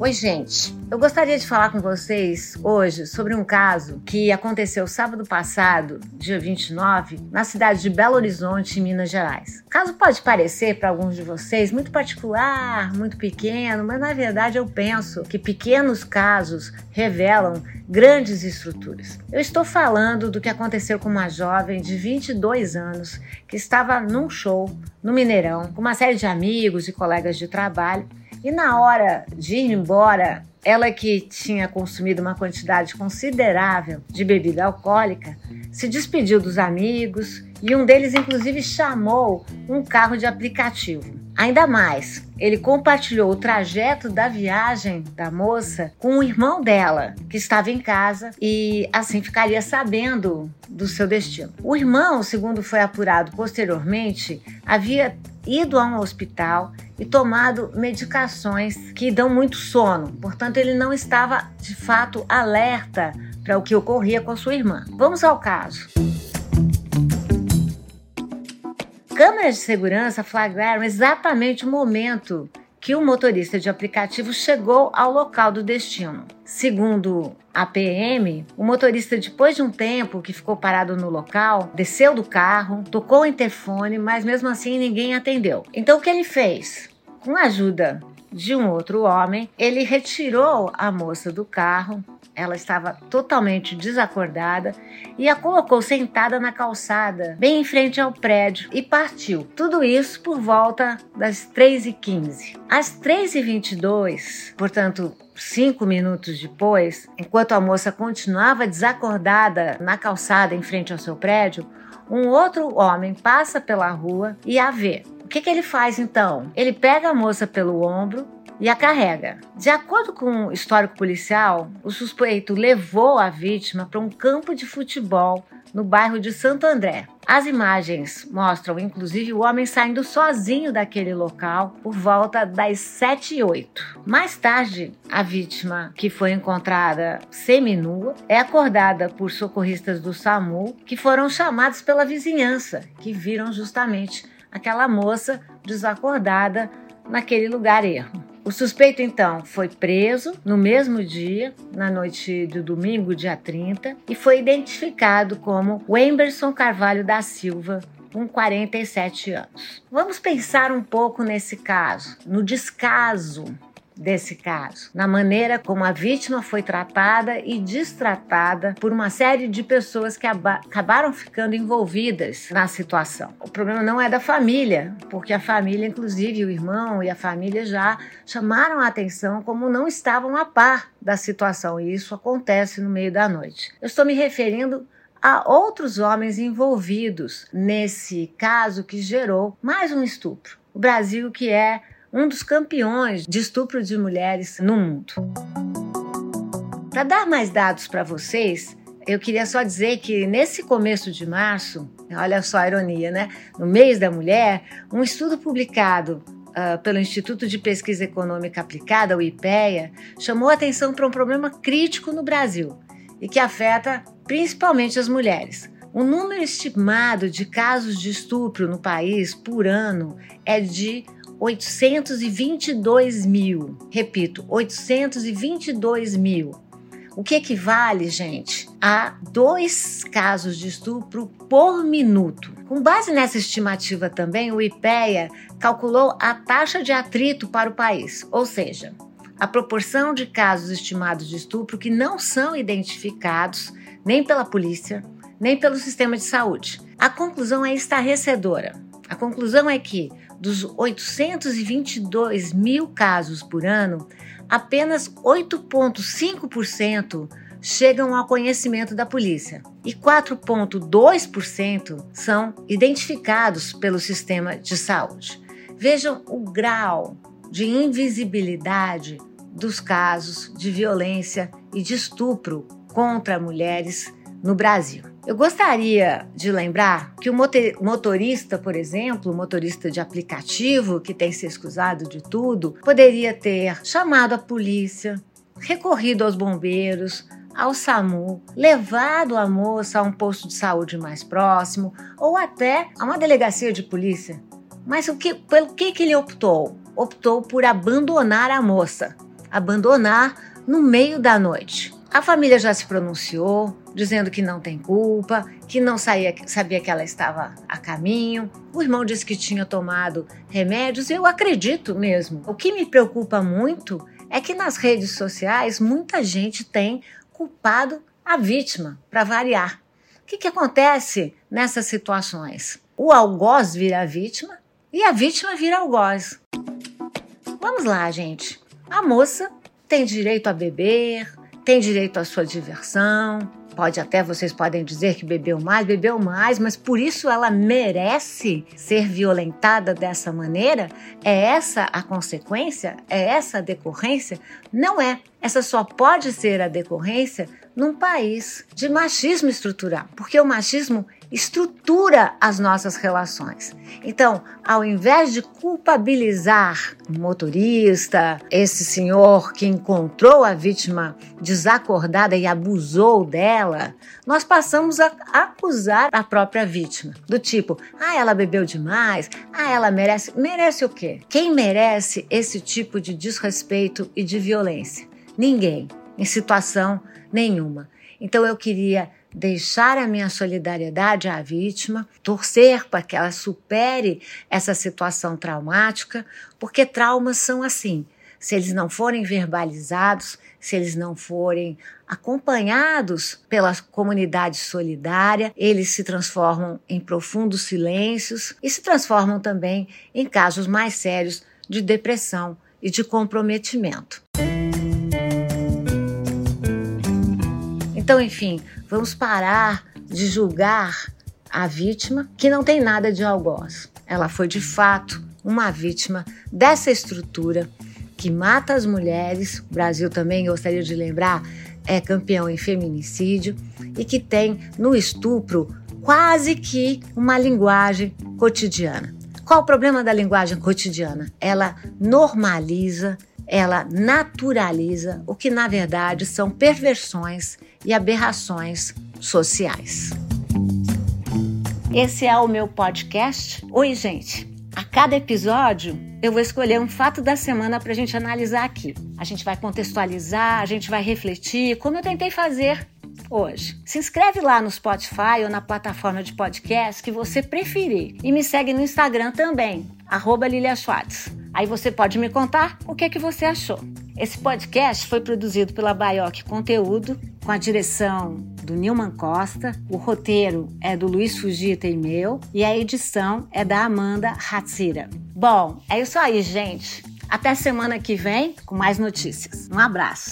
Oi, gente. Eu gostaria de falar com vocês hoje sobre um caso que aconteceu sábado passado, dia 29, na cidade de Belo Horizonte, em Minas Gerais. O caso pode parecer para alguns de vocês muito particular, muito pequeno, mas na verdade eu penso que pequenos casos revelam grandes estruturas. Eu estou falando do que aconteceu com uma jovem de 22 anos que estava num show no Mineirão com uma série de amigos e colegas de trabalho e na hora de ir embora, ela que tinha consumido uma quantidade considerável de bebida alcoólica, se despediu dos amigos e um deles, inclusive, chamou um carro de aplicativo. Ainda mais, ele compartilhou o trajeto da viagem da moça com o irmão dela, que estava em casa e assim ficaria sabendo do seu destino. O irmão, segundo foi apurado posteriormente, havia ido a um hospital e tomado medicações que dão muito sono. Portanto, ele não estava de fato alerta para o que ocorria com a sua irmã. Vamos ao caso. Câmeras de segurança flagraram exatamente o momento que o motorista de aplicativo chegou ao local do destino. Segundo a PM, o motorista, depois de um tempo que ficou parado no local, desceu do carro, tocou o interfone, mas mesmo assim ninguém atendeu. Então o que ele fez? Com a ajuda de um outro homem, ele retirou a moça do carro. Ela estava totalmente desacordada e a colocou sentada na calçada, bem em frente ao prédio, e partiu. Tudo isso por volta das 3h15. Às 3h22, portanto, cinco minutos depois, enquanto a moça continuava desacordada na calçada em frente ao seu prédio, um outro homem passa pela rua e a vê. O que, que ele faz então? Ele pega a moça pelo ombro e a carrega. De acordo com o histórico policial, o suspeito levou a vítima para um campo de futebol no bairro de Santo André. As imagens mostram, inclusive, o homem saindo sozinho daquele local por volta das 7 e 8. Mais tarde, a vítima, que foi encontrada seminua, é acordada por socorristas do SAMU que foram chamados pela vizinhança, que viram justamente aquela moça desacordada naquele lugar erro. O suspeito então foi preso no mesmo dia, na noite do domingo, dia 30, e foi identificado como Wemberson Carvalho da Silva, com 47 anos. Vamos pensar um pouco nesse caso, no descaso desse caso, na maneira como a vítima foi tratada e destratada por uma série de pessoas que acabaram ficando envolvidas na situação. O problema não é da família, porque a família, inclusive o irmão e a família já chamaram a atenção como não estavam a par da situação, e isso acontece no meio da noite. Eu estou me referindo a outros homens envolvidos nesse caso que gerou mais um estupro. O Brasil, que é um dos campeões de estupro de mulheres no mundo. Para dar mais dados para vocês, eu queria só dizer que nesse começo de março, olha só a ironia, né? No mês da mulher, um estudo publicado uh, pelo Instituto de Pesquisa Econômica Aplicada, o IPEA, chamou atenção para um problema crítico no Brasil e que afeta principalmente as mulheres. O número estimado de casos de estupro no país por ano é de 822 mil. Repito, 822 mil. O que equivale, gente, a dois casos de estupro por minuto. Com base nessa estimativa também, o IPEA calculou a taxa de atrito para o país, ou seja, a proporção de casos estimados de estupro que não são identificados nem pela polícia, nem pelo sistema de saúde. A conclusão é estarrecedora. A conclusão é que dos 822 mil casos por ano, apenas 8,5% chegam ao conhecimento da polícia e 4,2% são identificados pelo sistema de saúde. Vejam o grau de invisibilidade dos casos de violência e de estupro contra mulheres no Brasil. Eu gostaria de lembrar que o motorista, por exemplo, motorista de aplicativo que tem se excusado de tudo, poderia ter chamado a polícia, recorrido aos bombeiros, ao SAMU, levado a moça a um posto de saúde mais próximo ou até a uma delegacia de polícia. Mas o que, pelo que, que ele optou? Optou por abandonar a moça abandonar no meio da noite. A família já se pronunciou, dizendo que não tem culpa, que não saía, sabia que ela estava a caminho. O irmão disse que tinha tomado remédios, eu acredito mesmo. O que me preocupa muito é que nas redes sociais muita gente tem culpado a vítima, para variar. O que, que acontece nessas situações? O algoz vira a vítima e a vítima vira algoz. Vamos lá, gente. A moça tem direito a beber, tem direito à sua diversão. Pode até vocês podem dizer que bebeu mais, bebeu mais, mas por isso ela merece ser violentada dessa maneira? É essa a consequência? É essa a decorrência? Não é. Essa só pode ser a decorrência num país de machismo estrutural, porque o machismo estrutura as nossas relações. Então, ao invés de culpabilizar o motorista, esse senhor que encontrou a vítima desacordada e abusou dela, nós passamos a acusar a própria vítima. Do tipo, ah, ela bebeu demais, ah, ela merece. Merece o quê? Quem merece esse tipo de desrespeito e de violência? Ninguém, em situação nenhuma. Então eu queria deixar a minha solidariedade à vítima, torcer para que ela supere essa situação traumática, porque traumas são assim. Se eles não forem verbalizados, se eles não forem acompanhados pela comunidade solidária, eles se transformam em profundos silêncios e se transformam também em casos mais sérios de depressão e de comprometimento. Então, enfim, vamos parar de julgar a vítima que não tem nada de algoz. Ela foi de fato uma vítima dessa estrutura que mata as mulheres. O Brasil também, gostaria de lembrar, é campeão em feminicídio e que tem no estupro quase que uma linguagem cotidiana. Qual o problema da linguagem cotidiana? Ela normaliza, ela naturaliza o que na verdade são perversões e aberrações sociais. Esse é o meu podcast. Oi, gente. A cada episódio eu vou escolher um fato da semana para a gente analisar aqui. A gente vai contextualizar, a gente vai refletir, como eu tentei fazer hoje. Se inscreve lá no Spotify ou na plataforma de podcast que você preferir. E me segue no Instagram também, Lilia Schwartz. Aí você pode me contar o que, é que você achou. Esse podcast foi produzido pela Baioc Conteúdo, com a direção do Nilman Costa, o roteiro é do Luiz Fugita e meu, e a edição é da Amanda Hatsira. Bom, é isso aí, gente. Até semana que vem com mais notícias. Um abraço.